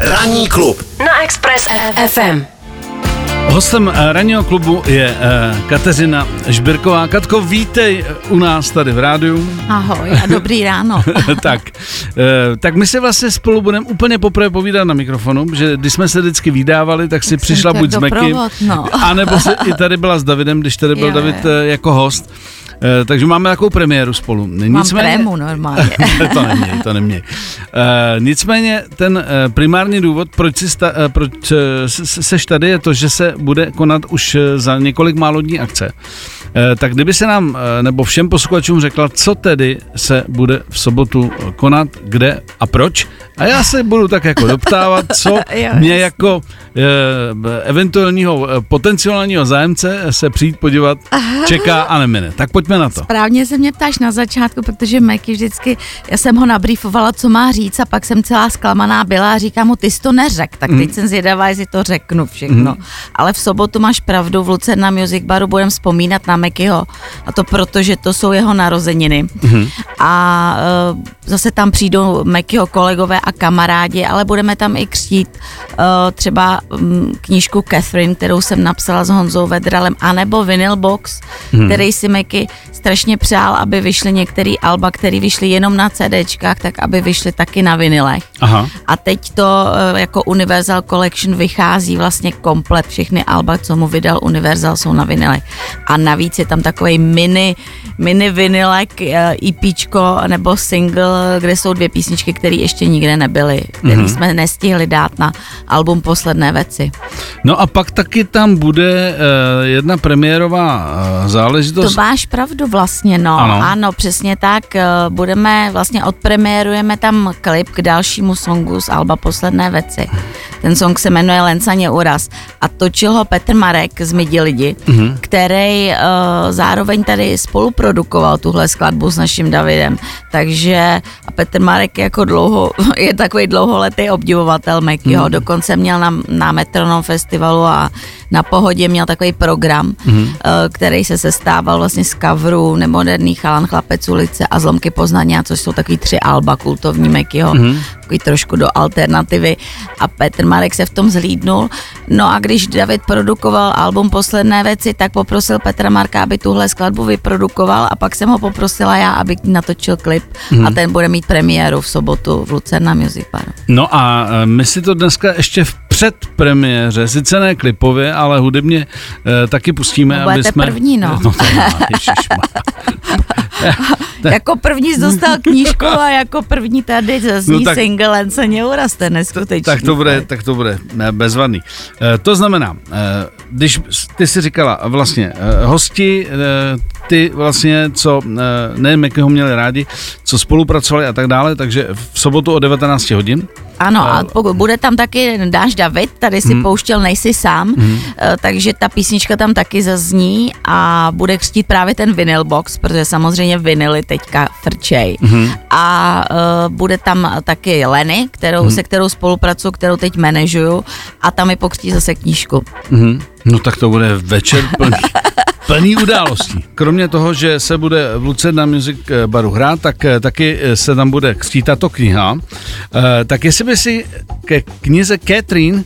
Ranní klub na Express FM. Hostem eh, ranního klubu je eh, Kateřina Žbirková. Katko, vítej u nás tady v rádiu. Ahoj a dobrý ráno. tak, eh, tak my se vlastně spolu budeme úplně poprvé povídat na mikrofonu, že když jsme se vždycky vydávali, tak si Tak přišla buď s Meky, no. anebo se i tady byla s Davidem, když tady byl Jo, David jo. eh, jako host. Eh, Takže máme takovou premiéru spolu. Mám trému normálně. to neměj, to neměj. Uh, nicméně ten uh, primární důvod, proč, si sta, proč seš tady, je to, že se bude konat už za několik málo dní akce. Uh, tak kdyby se nám, uh, nebo všem posluchačům řekla, co tedy se bude v sobotu konat, kde a proč. A já se budu tak jako doptávat, co mě jako uh, eventuálního potenciálního zájemce se přijít podívat čeká a nemine. Tak pojďme na to. Správně se mě ptáš na začátku, protože Meky vždycky, já jsem ho nabrýfovala, co má říct a pak jsem celá zklamaná byla a říkám mu, ty jsi to neřek, tak teď jsem zvědavá, jestli to řeknu všechno. Ale v sobotu máš pravdu, v Lucerna Music Baru budeme vzpomínat na Mekyho a to proto, že to jsou jeho narozeniny. Mhm. A uh, zase tam přijdou Mekyho kolegové a kamarádi, ale budeme tam i křtít uh, třeba um, knížku Catherine, kterou jsem napsala s Honzou Vedralem, anebo Vinyl Box, hmm. který si Meky strašně přál, aby vyšly některé alba, které vyšly jenom na CDčkách, tak aby vyšly taky na vinylech. Aha. A teď to eh, jako Universal Collection vychází vlastně komplet, všechny alba, co mu vydal Universal, jsou na vinylech. A navíc je tam takový mini, mini vinylek, eh, EPčko nebo single, kde jsou dvě písničky, které ještě nikde nebyly, které Mhm. mm-hmm. jsme nestihli dát na album Posledné věci. No a pak taky tam bude uh, jedna premiérová uh, záležitost. To máš pravdu vlastně, no. Ano. Ano, přesně tak. eh, Budeme, vlastně odpremiérujeme tam klip k dalšímu songu z Alba Posledné věci. Ten song se jmenuje Lencaně Uraz a točil ho Petr Marek z Midi lidi, mm-hmm. který uh, zároveň tady spoluprodukoval tuhle skladbu s naším Davidem. Takže a Petr Marek jako dlouho, je takový dlouholetý obdivovatel Mekyho, mm. dokonce měl na, na Metronom festivalu a na Pohodě měl takový program, mm. který se sestával vlastně z coverů Nemoderný chalan, chlapec ulice a Zlomky Poznania, což jsou takový tři alba kultovní Mekyho, mm. Takový trošku do alternativy a Petr Marek se v tom zhlídnul. No a když David produkoval album Posledné věci, tak poprosil Petra Marka, aby tuhle skladbu vyprodukoval a pak jsem ho poprosila já, aby natočil klip mm. a ten bude mít premiéru v sobotu v Lucerna Music Baru. No a uh, my si to dneska ještě v předpremiéře, sice ne klipově, ale hudebně uh, taky pustíme, No, aby jsme... první, no. no to má. Jako první dostal knížku a jako první tady zazní No tak- single Len se je neskutečný. tak to bude, tak to bude bezvadný. Eh, To znamená, eh, když ty si říkala vlastně eh, hosti, eh, ty vlastně, co eh, ne Mekyho měli rádi, co spolupracovali a tak dále, takže v sobotu o 19 hodin. Ano, a pokud bude tam taky Dáš David, tady si hmm. pouštěl Nejsi sám, hmm. takže ta písnička tam taky zazní a bude křtít právě ten vinyl box, protože samozřejmě vinily teďka frčej. Hmm. A uh, bude tam taky Lenny, kterou, hmm. se kterou spolupracuju, kterou teď manažuju a tam mi pokřtí zase knížku. Mhm. No tak to bude večer plný, plný událostí. Kromě toho, že se bude v Lucerna Music eh, Baru hrát, tak eh, taky eh, se tam bude křtít tato kniha. Tak jestli by si ke knize Catherine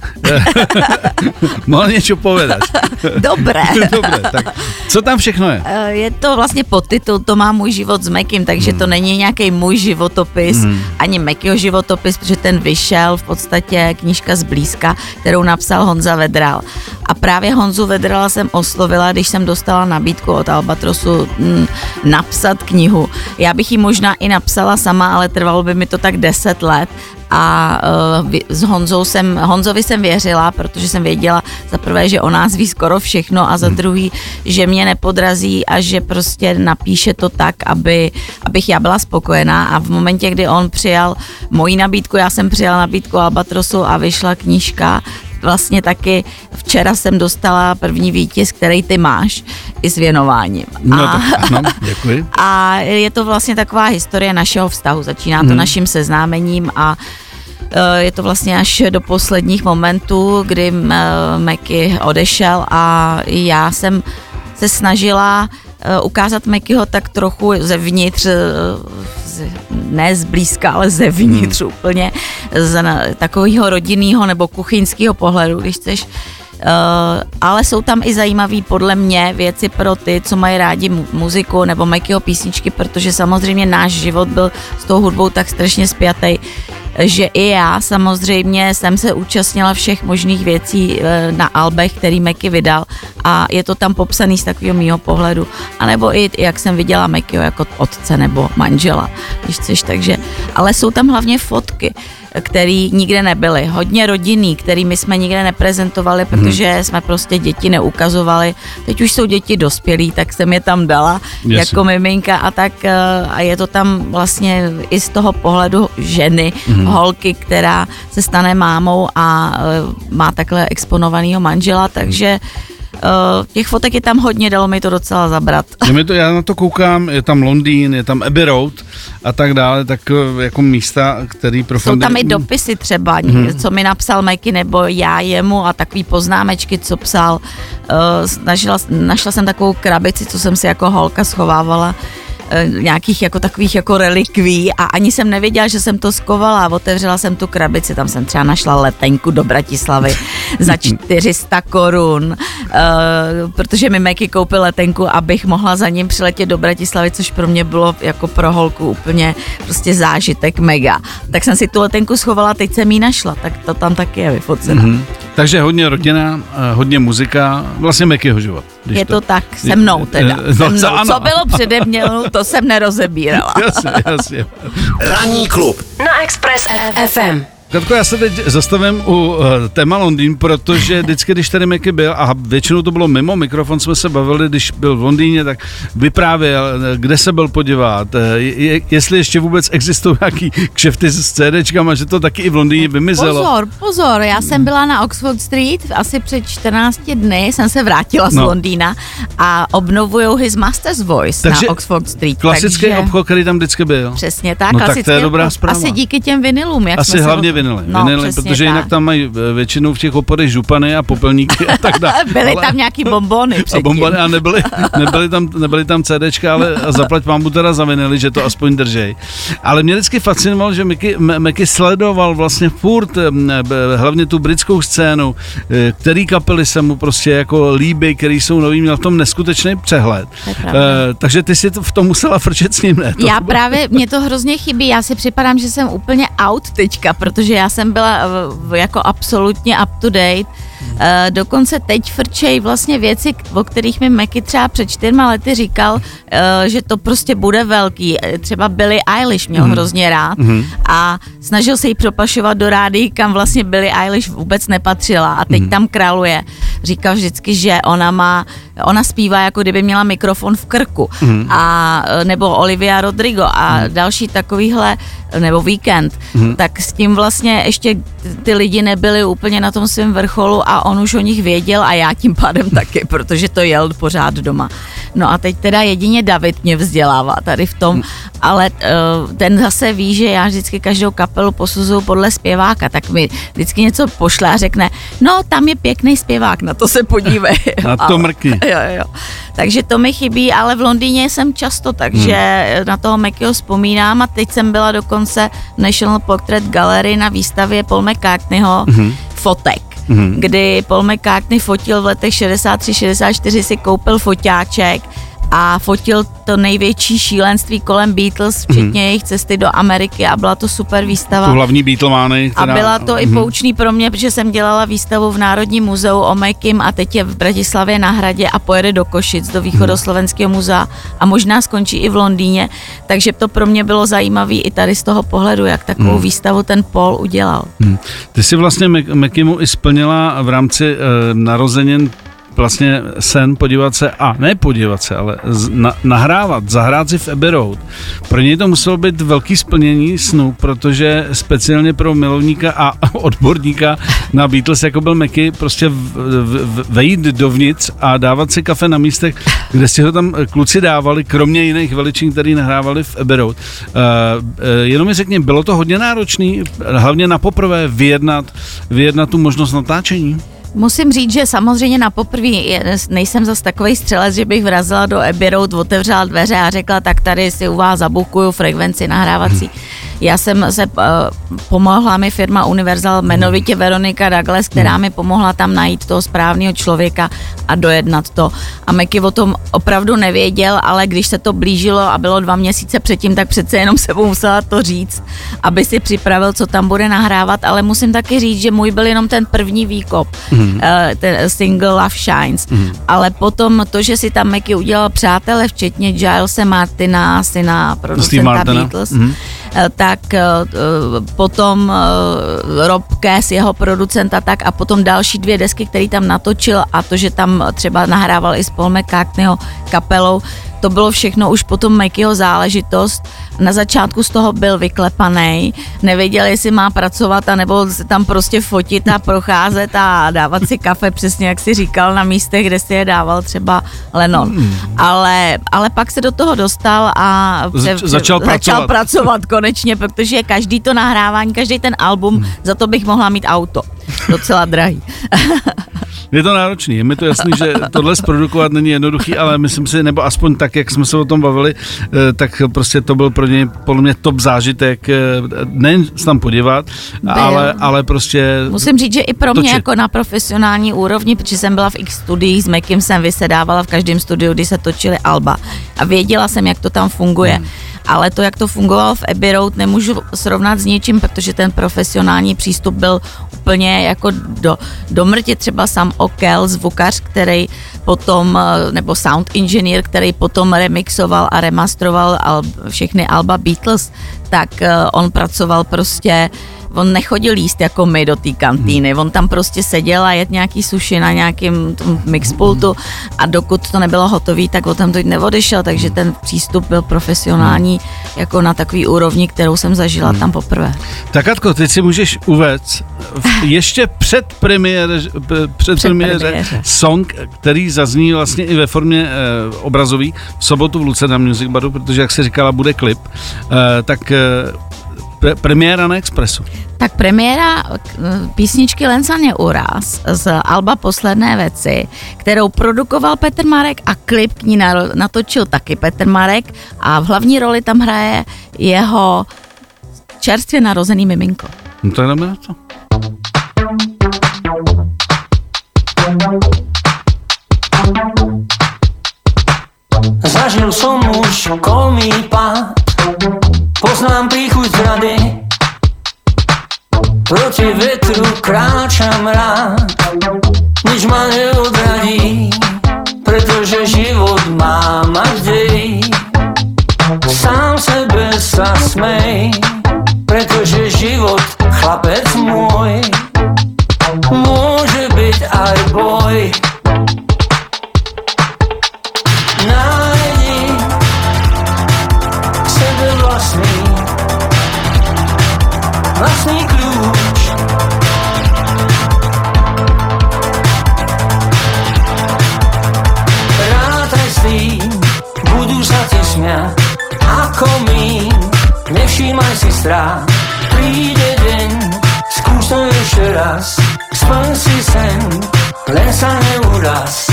mohl něco povedat. Dobré. Dobře, tak co tam všechno je? Je to vlastně podtitul To má můj život s Mekim, takže hmm. to není nějaký můj životopis, hmm. ani Mekyho životopis, protože ten vyšel v podstatě knížka zblízka, kterou napsal Honza Vedral. A právě Honzu Vedrala jsem oslovila, když jsem dostala nabídku od Albatrosu mm, napsat knihu. Já bych ji možná i napsala sama, ale trvalo by mi to tak 10 let. A uh, s Honzou jsem, Honzovi jsem věřila, protože jsem věděla za prvé, že o nás ví skoro všechno a za druhý, že mě nepodrazí a že prostě napíše to tak, aby, abych já byla spokojená. A v momentě, kdy on přijal moji nabídku, já jsem přijala nabídku Albatrosu a vyšla knížka, vlastně taky včera jsem dostala první výtisk, který ty máš, i s věnováním. No a, tak ano, děkuji. a je to vlastně taková historie našeho vztahu. Začíná to hmm. naším seznámením a eh, je to vlastně až do posledních momentů, kdy eh, Meky odešel a já jsem se snažila eh, ukázat Mekyho tak trochu zevnitř, ne zblízka, ale zevnitř hmm. úplně z takového rodinného nebo kuchyňského pohledu, když chceš. Uh, ale jsou tam i zajímavé podle mě věci pro ty, co mají rádi mu- muziku nebo Mikeyho písničky, protože samozřejmě náš život byl s tou hudbou tak strašně spjatý, že i já samozřejmě jsem se účastnila všech možných věcí eh, na albech, který Meky vydal a je to tam popsaný z takového mýho pohledu. A nebo i jak jsem viděla Mekyho jako otce nebo manžela, když chceš, takže, ale jsou tam hlavně fotky který nikde nebyly. Hodně rodinný, který my jsme nikde neprezentovali, protože hmm. jsme prostě děti neukazovali. Teď už jsou děti dospělí, tak jsem je tam dala Jasně. jako miminka a tak eh, a je to tam vlastně i z toho pohledu ženy, hmm. holky, která se stane mámou a eh, má takhle exponovaného manžela, takže Uh, těch fotek je tam hodně, dalo mi to docela zabrat. Je to, já na to koukám, je tam Londýn, je tam Abbey Road a tak dále, tak eh, jako místa, který pro Jsou tam i dopisy třeba, hmm. co mi napsal Mikey nebo já jemu a takový poznámečky, co psal. Uh, snažila, našla jsem takovou krabici, co jsem si jako holka schovávala nějakých jako takových jako relikví a ani jsem nevěděla, že jsem to skovala. Otevřela jsem tu krabici, tam jsem třeba našla letenku do Bratislavy za 400 korun, uh, protože mi Meky koupil letenku, abych mohla za ním přiletět do Bratislavy, což pro mě bylo jako pro holku úplně prostě zážitek mega. Tak jsem si tu letenku schovala, teď jsem ji našla, tak to tam taky je vyfocená. Mm-hmm. Takže hodně rodina, eh, hodně muzika, vlastně Mekyho život. Je to, to tak, se mnou teda. No, se mnou. Co bylo přede mě, to jsem nerozebírala. jasně, jasně. Ranní klub na Express FM. Katko, já se teď zastavím u uh, téma Londýn, protože vždycky, když tady Mickey byl, a většinou to bylo mimo mikrofon, jsme se bavili, když byl v Londýně, tak vyprávěl, kde se byl podívat, eh, je, jestli ještě vůbec existují nějaký kšefty s CDčkama, že to taky i v Londýně vymizelo. Pozor, pozor, já jsem byla na Oxford Street, asi před 14 dny jsem se vrátila z no. Londýna a obnovujou His Master's Voice takže na Oxford Street. Klasický takže... obchod, který tam vždycky byl. Přesně tak, no, klasický tak to je dobrá zpráva. Asi díky těm vinilům, jak asi jsme hlavně vinily. No, vinily protože tak. jinak tam mají eh, většinou v těch oporech župany a popelníky a tak dále. byly ale, tam nějaký bombony A bombony a nebyly, nebyly, tam, nebyly tam CDčka, ale zaplať mám teda za vinily, že to aspoň držej. Ale mě vždycky fascinovalo, že Mickey, Mickey sledoval vlastně furt hlavně tu britskou scénu, eh, který kapely se mu prostě jako líbí, který jsou nový, měl v tom neskutečný přehled. Uh, takže ty si to v tom musela frčet s ním, ne? To já právě, mě to hrozně chybí, já si připadám, že jsem úplně out teďka, protože já jsem byla jako absolutně up to date. Uh, dokonce teď frčej vlastně věci, o kterých mi Meky třeba před čtyřma lety říkal, uh, že to prostě bude velký. Třeba Billy Eilish měl mm. hrozně rád mm. a snažil se jí propašovat do rády, kam vlastně Billy Eilish vůbec nepatřila a teď mm. tam králuje. Říkal vždycky, že ona má, ona zpívá jako kdyby měla mikrofon v krku mm. a nebo Olivia Rodrigo a mm. další takovýhle nebo Weekend, mm. tak s tím vlastně ještě ty lidi nebyli úplně na tom svém vrcholu a on už o nich věděl a já tím pádem taky, protože to jel pořád doma. No a teď teda jedině David mě vzdělává tady v tom, ale uh, ten zase ví, že já vždycky každou kapelu posuzuju podle zpěváka, tak mi vždycky něco pošle a řekne, no tam je pěkný zpěvák, na to se podívej. na to mrky. Jo, jo. Takže to mi chybí, ale v Londýně jsem často, takže hmm. na toho Mekyho vzpomínám a teď jsem byla dokonce National Portrait Gallery na výstavě Paul McCartneyho hmm. fotek mm-hmm. kdy Paul McCartney fotil v letech 63-64 si koupil foťáček a fotil to největší šílenství kolem Beatles, včetně mm-hmm. jejich cesty do Ameriky a byla to super výstava. Tu hlavní Beatlemány. Která... A byla to mm-hmm. i mhm. poučný pro mě, protože jsem dělala výstavu v Národním muzeu o Mekim a teď je v Bratislavě na hradě a pojede do Košic, do Východoslovenského muzea a možná skončí i v Londýně, takže to pro mě bylo zajímavé i tady z toho pohledu, jak takovou mm. výstavu ten Paul udělal. Mm. Ty si vlastně Mekimu i splnila v rámci uh, narozenin vlastně sen podívat se, a ne podívat se, ale z, na, nahrávat, zahrát si v Abbey Road. Pro něj to muselo být velký splnění snu, protože speciálně pro milovníka a odborníka na Beatles, jako byl Meky, prostě v, v, vejít dovnitř a dávat si kafe na místech, kde si ho tam kluci dávali, kromě jiných veličin, který nahrávali v Abbey Road. Uh, uh, jenom mi řekni, bylo to hodně náročný, hlavně na poprvé vyjednat, vyjednat tu možnost natáčení? Musím říct, že samozřejmě na poprvé nejsem zas takový střelec, že bych vrazila do Abbey Road, otevřela dveře a řekla, tak tady si u vás zabukuju frekvenci nahrávací. Hmm. Já jsem se, uh, pomohla mi firma Universal, jmenovitě Veronika Douglas, která hmm. mi pomohla tam najít toho správného člověka a dojednat to. A Meky o tom opravdu nevěděl, ale když se to blížilo a bylo dva měsíce předtím, tak přece jenom se musela to říct, aby si připravil, co tam bude nahrávat, ale musím taky říct, že můj byl jenom ten první výkop, mm. Uh, ten single Love Shines, mm. ale potom to, že si tam Meky udělal přátele, včetně Gilesa Martina, syna producenta Beatles, mm. Tak uh, potom uh, Rob Cass, jeho producenta, tak a potom další dvě desky, který tam natočil a to, že tam třeba nahrával i s Paul McCartneyho kapelou, to bylo všechno už potom Mikeyho záležitost. Na začátku z toho byl vyklepaný, nevěděl, jestli má pracovat a nebo se tam prostě fotit a procházet a dávat si kafe, přesně jak si říkal, na místech, kde si je dával třeba Lennon. Hmm. Ale, ale pak se do toho dostal a pře, začal, začal pracovat. pracovat konečně, protože každý to nahrávání, každý ten album, hmm. za to bych mohla mít auto. Docela drahý. Je to náročný, je mi to jasný, že tohle zprodukovat není jednoduchý, ale myslím si, nebo aspoň tak, jak jsme se o tom bavili, eh, tak prostě to byl pro něj podle mě top zážitek, eh, nejen se tam podívat, ale, ale prostě... Musím říct, že i pro mě točit. jako na profesionální úrovni, protože jsem byla v X studiích, s Mekim jsem vysedávala v každém studiu, kdy se točily alba a věděla jsem, jak to tam funguje. Hmm ale to, jak to fungovalo v Abbey Road, nemůžu srovnat s ničím, protože ten profesionální přístup byl úplně jako do, do mrtě třeba sam Okel, zvukař, který potom, eh, nebo sound engineer, který potom remixoval a remastroval al, všechny alba Beatles, tak eh, on pracoval prostě on nechodil jíst jako my do té kantýny, hmm. on tam prostě seděl a jet nějaký suši na nějakým mixpultu a dokud to nebylo hotové, tak o tam to neodešel, takže ten přístup byl profesionální jako na takový úrovni, kterou jsem zažila hmm. tam poprvé. Tak Katko, teď si můžeš uvést ještě před premiére, před, před premiére, premiére song, který zazní vlastně i ve formě eh, obrazový v sobotu v Luce na Music Baru, protože jak se říkala, bude klip, eh, tak eh, Pre- premiéra na Expressu. Tak premiéra eh, písničky Lensaně Uraz z Alba Posledné věci, kterou produkoval Petr Marek a klip k ní natočil taky Petr Marek a v hlavní roli tam hraje jeho čerstvě narozený miminko. No to jdeme na to. Zažil som už kolmý pád Poznám príchuť zrady Proti vetru kráčam rád Nič ma neodradí Pretože život má mať dej Sám sebe sa smej Pretože život, chlapec môj smiať Ako my, nevšímaj si strach Príde deň, skús to ešte raz. Splň si sen, len sa neuraz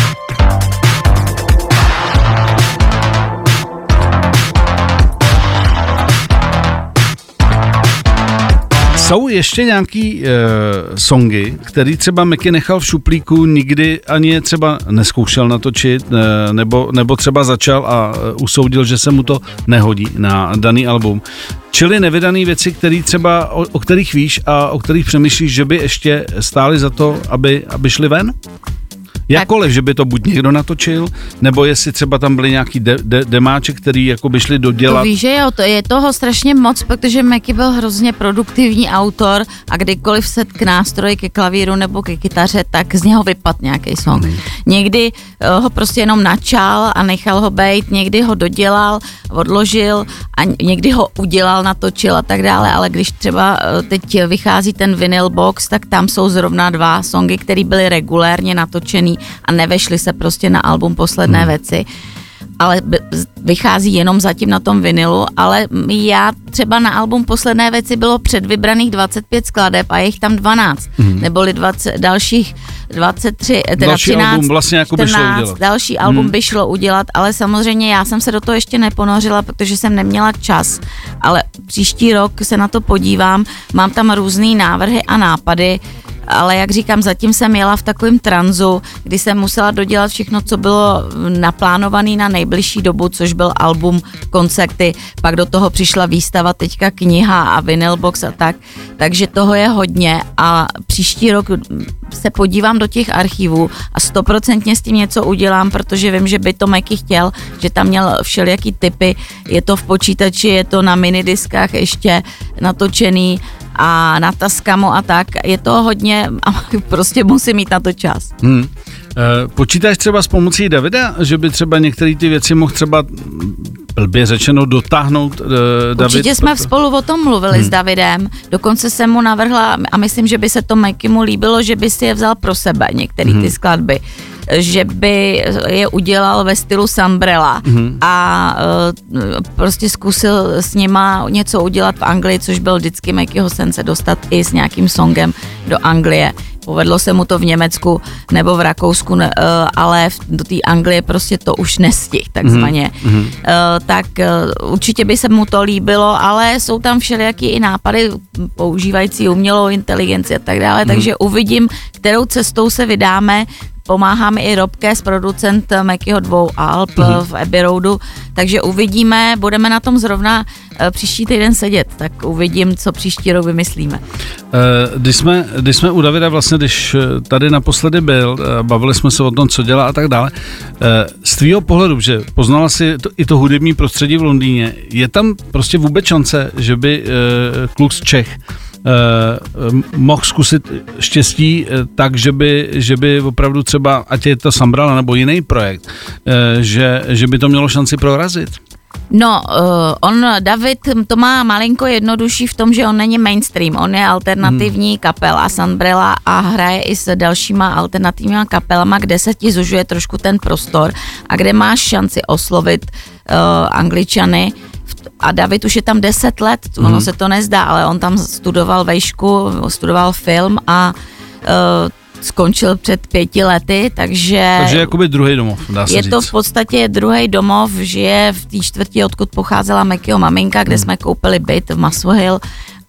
Jsou ještě nějaký e, songy, který třeba Meky nechal v šuplíku, nikdy ani je třeba neskoušel natočit, e, nebo, nebo třeba začal a e, usoudil, že se mu to nehodí na daný album. Čili nevydané věci, které třeba, o, o kterých víš a o kterých přemýšlíš, že by ještě stály za to, aby, aby šli ven? Jakkoliv, že by to buď někdo natočil, nebo jestli třeba tam byly nějaký de, de, demáče, který jako by šli dodělat. To víš, že jo, to je toho strašně moc, protože Meky byl hrozně produktivní autor a kdykoliv se k nástroji, ke klavíru nebo ke kytaře, tak z něho vypad nějaký song. Hmm. Někdy uh, ho prostě jenom načal a nechal ho být, někdy ho dodělal, odložil a někdy ho udělal, natočil a tak dále, ale když třeba uh, teď vychází ten vinyl box, tak tam jsou zrovna dva songy, které byly regulérně natočený a nevešly se prostě na album Posledné hmm. věci ale vychází jenom zatím na tom vinilu, ale já třeba na album Posledné věci bylo předvybraných 25 skladeb a je jich tam 12, mm. neboli 20 dalších 23, teda Další 13, album vlastně jako by šlo 14, udělat. další album Hmm. by šlo udělat, ale samozřejmě já jsem se do toho ještě neponořila, protože jsem neměla čas, ale příští rok se na to podívám, mám tam různé návrhy a nápady, ale jak říkám, zatím jsem jela v takovém tranzu, kdy jsem musela dodělat všechno, co bylo naplánované na nejbližší dobu, což byl album, koncerty, pak do toho přišla výstava, teďka kniha a vinyl box a tak, takže toho je hodně a příští rok se podívám do těch archivů a stoprocentně s tím něco udělám, protože vím, že by to Meky chtěl, že tam měl všelijaký typy, je to v počítači, je to na minidiskách ještě natočený a na Taskamu a tak, je to hodně a prostě musím mít na to čas. Hmm. Eh, Počítáš třeba s pomocí Davida, že by třeba některé ty věci mohl třeba blbě řečeno dotáhnout uh, David? Určitě jsme spolu o tom mluvili hmm. s Davidem, dokonce jsem mu navrhla a myslím, že by se to Meky mu líbilo, že by si je vzal pro sebe, některé Mhm. ty skladby že by je udělal ve stylu Sambrella Mhm. a uh, prostě zkusil s nima něco udělat v Anglii, což byl vždycky Mekyho sen se dostat i s nějakým songem do Anglie. Povedlo se mu to v Německu nebo v Rakousku, ne, uh, ale v- do té Anglie prostě to už nestih, takzvaně. Mhm. Uh, tak uh, určitě by se mu to líbilo, ale jsou tam všelijaký i nápady používající umělou inteligenci a tak dále, takže uvidím, kterou cestou se vydáme. Pomáháme i Robkes, producent Mekyho dvou Alp mm-hmm. v Abbey Roadu, takže uvidíme, budeme na tom zrovna eh, příští týden sedět, tak uvidím, co příští rok vymyslíme. Eh, Když jsme, když jsme u Davida, vlastně, když tady naposledy byl, bavili jsme se o tom, co dělá a tak dále. Z tvýho pohledu, že poznala si to, i to hudební prostředí v Londýně, je tam prostě vůbec šance, že by kluk z Čech eh, mohl zkusit štěstí eh, tak, že by, že by opravdu třeba, ať je to Sambrala nebo jiný projekt, eh, že, že by to mělo šanci prorazit? No, uh, on, David, to má malinko jednodušší v tom, že on není mainstream, on je alternativní hmm. kapela Sunbrella a hraje i s dalšíma alternativníma kapelama, kde se ti zužuje trošku ten prostor a kde máš šanci oslovit uh, angličany a David už je tam 10 let, ono Mhm. se to nezdá, ale on tam studoval vejšku, studoval film a uh, skončil před pěti lety, takže... Takže jakoby druhý domov, dá se Je říct. to v podstatě druhý domov, žije v té čtvrti, odkud pocházela Mekyho maminka, kde Hmm. jsme koupili byt v Muswell Hill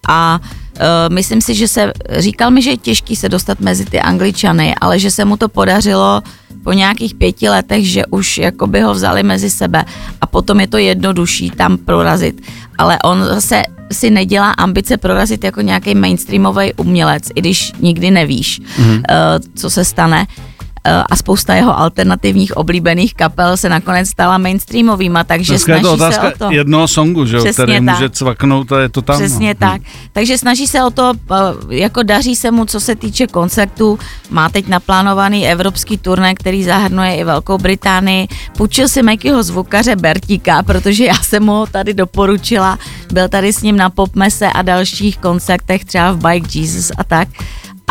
a uh, myslím si, že se, říkal mi, že je těžký se dostat mezi ty angličany, ale že se mu to podařilo po nějakých pěti letech, že už jakoby ho vzali mezi sebe a potom je to jednodušší tam prorazit. Ale on zase si nedělá ambice prorazit jako nějaký mainstreamový umělec, i když nikdy nevíš, mm-hmm. uh, co se stane. Uh, a spousta jeho alternativních oblíbených kapel se nakonec stala mainstreamovýma, takže Dneska je snaží to se otázka o to. jednoho songu, že Přesně který tak. může cvaknout a je to tam. Přesně no. tak. Takže snaží se o to, eh, jako daří se mu, co se týče koncertů. Má teď naplánovaný evropský turné, který zahrnuje i Velkou Británii. Půjčil si Mekyho zvukaře Bertíka, protože já jsem mu ho tady doporučila. Byl tady s ním na popmese a dalších koncertech, třeba v Bike Jesus a tak.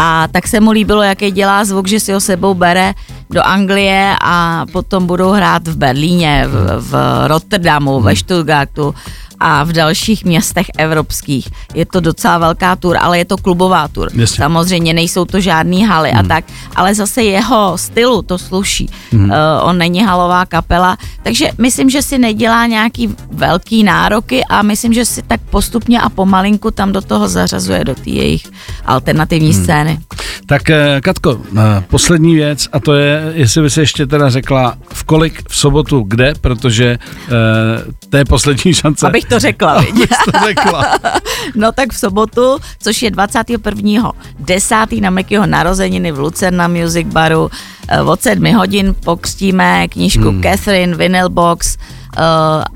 A tak se mu líbilo, jaký dělá zvuk, že si ho sebou bere do Anglie a potom budou hrát v Berlíně, v, v Rotterdamu, ve Stuttgartu a v dalších městech evropských. Je to docela velká tur, ale je to klubová tur. Jasně. Samozřejmě nejsou to žádný haly a tak, ale zase jeho stylu to sluší. Uh, on není halová kapela, takže myslím, že si nedělá nějaký velký nároky a myslím, že si tak postupně a pomalinku tam do toho zařazuje do té jejich alternativní scény. Tak eh, Katko, eh, poslední věc a to je, jestli by se ještě teda řekla v kolik v sobotu kde, protože eh, to je poslední šance. Abych to řekla? Abych to řekla. No tak v sobotu, což je 21. 10. na Mekyho narozeniny v Lucerna Music Baru, eh, od 7 hodin pokřtíme knížku hmm. Catherine Vinyl Box uh,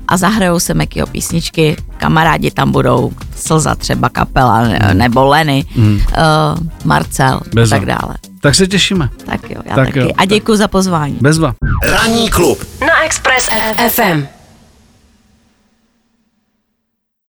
a zahrajou se Mekyho písničky. Kamarádi tam budou, Slza třeba kapela, ne- nebo Lenny, hmm. uh, Marcel Bezva. a tak dále. Tak se těšíme. Tak jo, já Tak taky. jo. A děkuji za pozvání. Bezva. Ranní klub na Express FM.